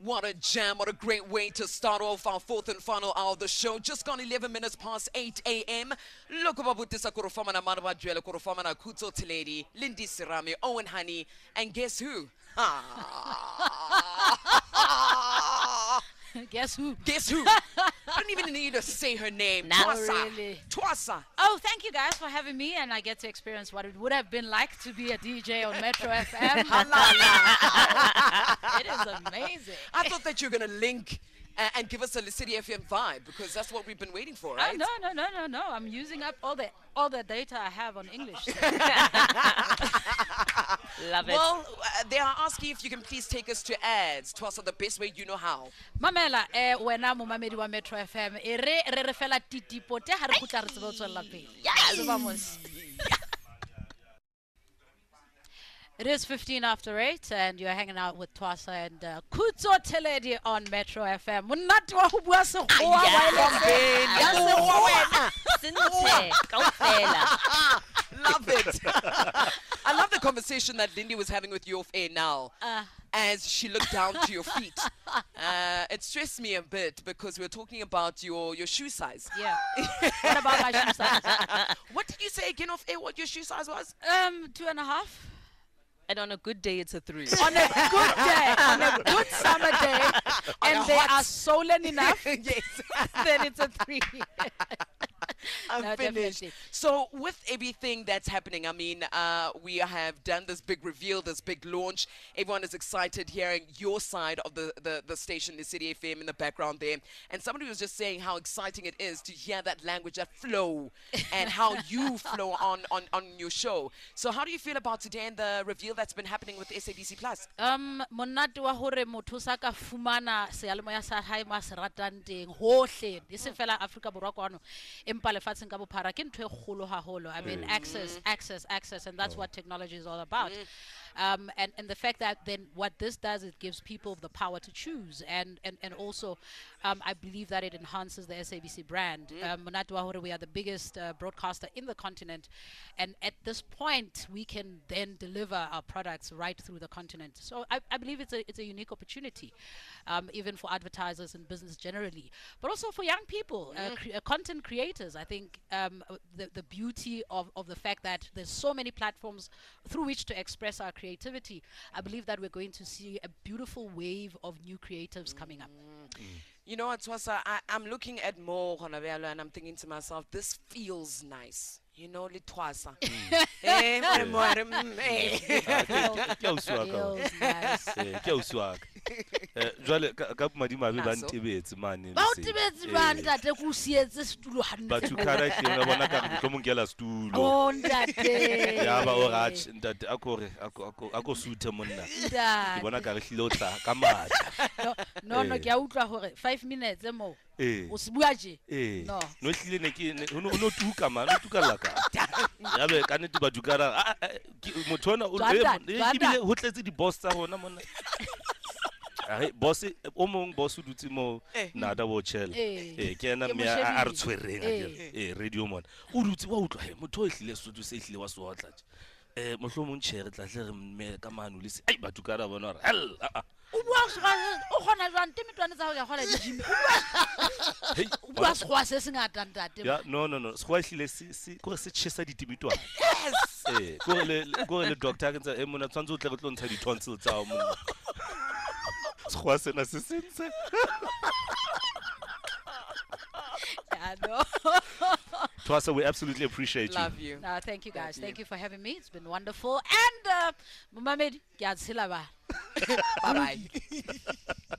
What a jam, what a great way to start off our fourth and final hour of the show. Just gone 11 minutes past 8 a.m. Look babutisa kurufama na mana bajwele kurufama na Khutso Theledi, Lindy Sirame, Owen Hannie, and guess who? Guess who? guess who? I don't even need to say her name. Not Twasa. really. Twasa. Oh, thank you guys for having me, and I get to experience what it would have been like to be a DJ on Metro FM. it is amazing. I thought that you were going to link uh, and give us a Lesedi FM vibe because that's what we've been waiting for, right? Oh, no, no, no, no, no. I'm using up all the all the data I have on English. Love it. Well, uh, they are asking if you can please take us to ads. Twasa, the best way you know how. mamela eh wena momamedi wa metro fm e re re re fela titipote ha re khutla re tsebe ho tswella pele Tseba mos. It is 15 after 8, and you're hanging out with Twasa and uh, Khutso Theledi on Metro FM. Monate wa ho bua sekgowa, wireless. Ya sekgowa. Sentle, kaofela. love it. I love the conversation that Lindy was having with you off air now. Uh. as she looked down to your feet. Uh, it stressed me a bit because we were talking about your, your shoe size. Yeah. what about my shoe size? What did you say again off air what your shoe size was? Um, two and a half. And on a good day, it's a three. On a good day, on a good summer day, On and a they hot- are swollen enough, yes. then it's a three. I'm No, finished. definitely. So, with everything that's happening, I mean, uh, we have done this big reveal, this big launch. Everyone is excited hearing your side of the, the, the station, Lesedi FM in the background there. And somebody was just saying how exciting it is to hear that language, that flow, and how you flow on, on, on your show. So, how do you feel about today and the reveal that's been happening with SABC Plus? um monate wa hore motho sa ka fumana seyalemoya sa hae ma se ratang teng hohle di se fela afrika borwa kwano empa lefatsheng ka bophara ke ntho e kgolo haholo. I mean mm. access access access and that's oh. what technology is all about mm. Um, and, and the fact that then what this does it gives people the power to choose and and, and also um, I believe that it enhances the SABC brand. Um, Monate wa we are the biggest uh, broadcaster in the continent, and at this point we can then deliver our products right through the continent. So I, I believe it's a it's a unique opportunity, um, even for advertisers and business generally, but also for young people, uh, cre- uh, content creators. I think um, uh, the the beauty of, of the fact that there's so many platforms through which to express our creativity. I believe that we're going to see a beautiful wave of new creatives coming up. You know what, Twasa? I, I'm looking at Mo Honavialo and I'm thinking to myself, this feels nice. You know, le Twasa. Eh, more, more, mm, eh. ke a usiwa ka Feels nice. Eh, jwale ka bomadimabe ba ntebetse mane ba ko eh. o sietse setulo gantlebatho correct yona bona kare re tlo monkela setulo. O ntate. Ya ba o rach ntate a kore a ko suthe monna. Ke bona kare re o tla ka maatla no eh. ke a utlwa gore five minutes e mo o se bua je no. No hlile ne ke o tuka ma no tuka la ka ya be ka motho ona e ebile tletse di-boss tsa rona monna boss o mong boss o dutse mo Eh. nada wo chela Eh, ee ke ena mme a a re tshwereng a akere. ee radio mona. O dutse wa utlwa he motho o hlile sotho se hlile wa se otla tje. Um motlho mong tšhe re tlatle re mme ka manu le se ai batho ka ra bona re hell a a o bua o gona jwang? Te metwane tsa go ya kgona di-gym. Hei, o bua sekgowa se se ngata ntate. Ya no no no. Sekgowa se- kore se tšhesa ditimitwana ee kore le doctor a ke ntse e mona tshwanetse o tle re tlo ntsha di-tonsil tsa monna sekgowa sena se sentse Yeah, no. Twasa, we absolutely appreciate you Love you. No, thank you guys. you. Thank you for having me. It's been wonderful. And uh, Momamedi, ke a tshela bana. Bye bye.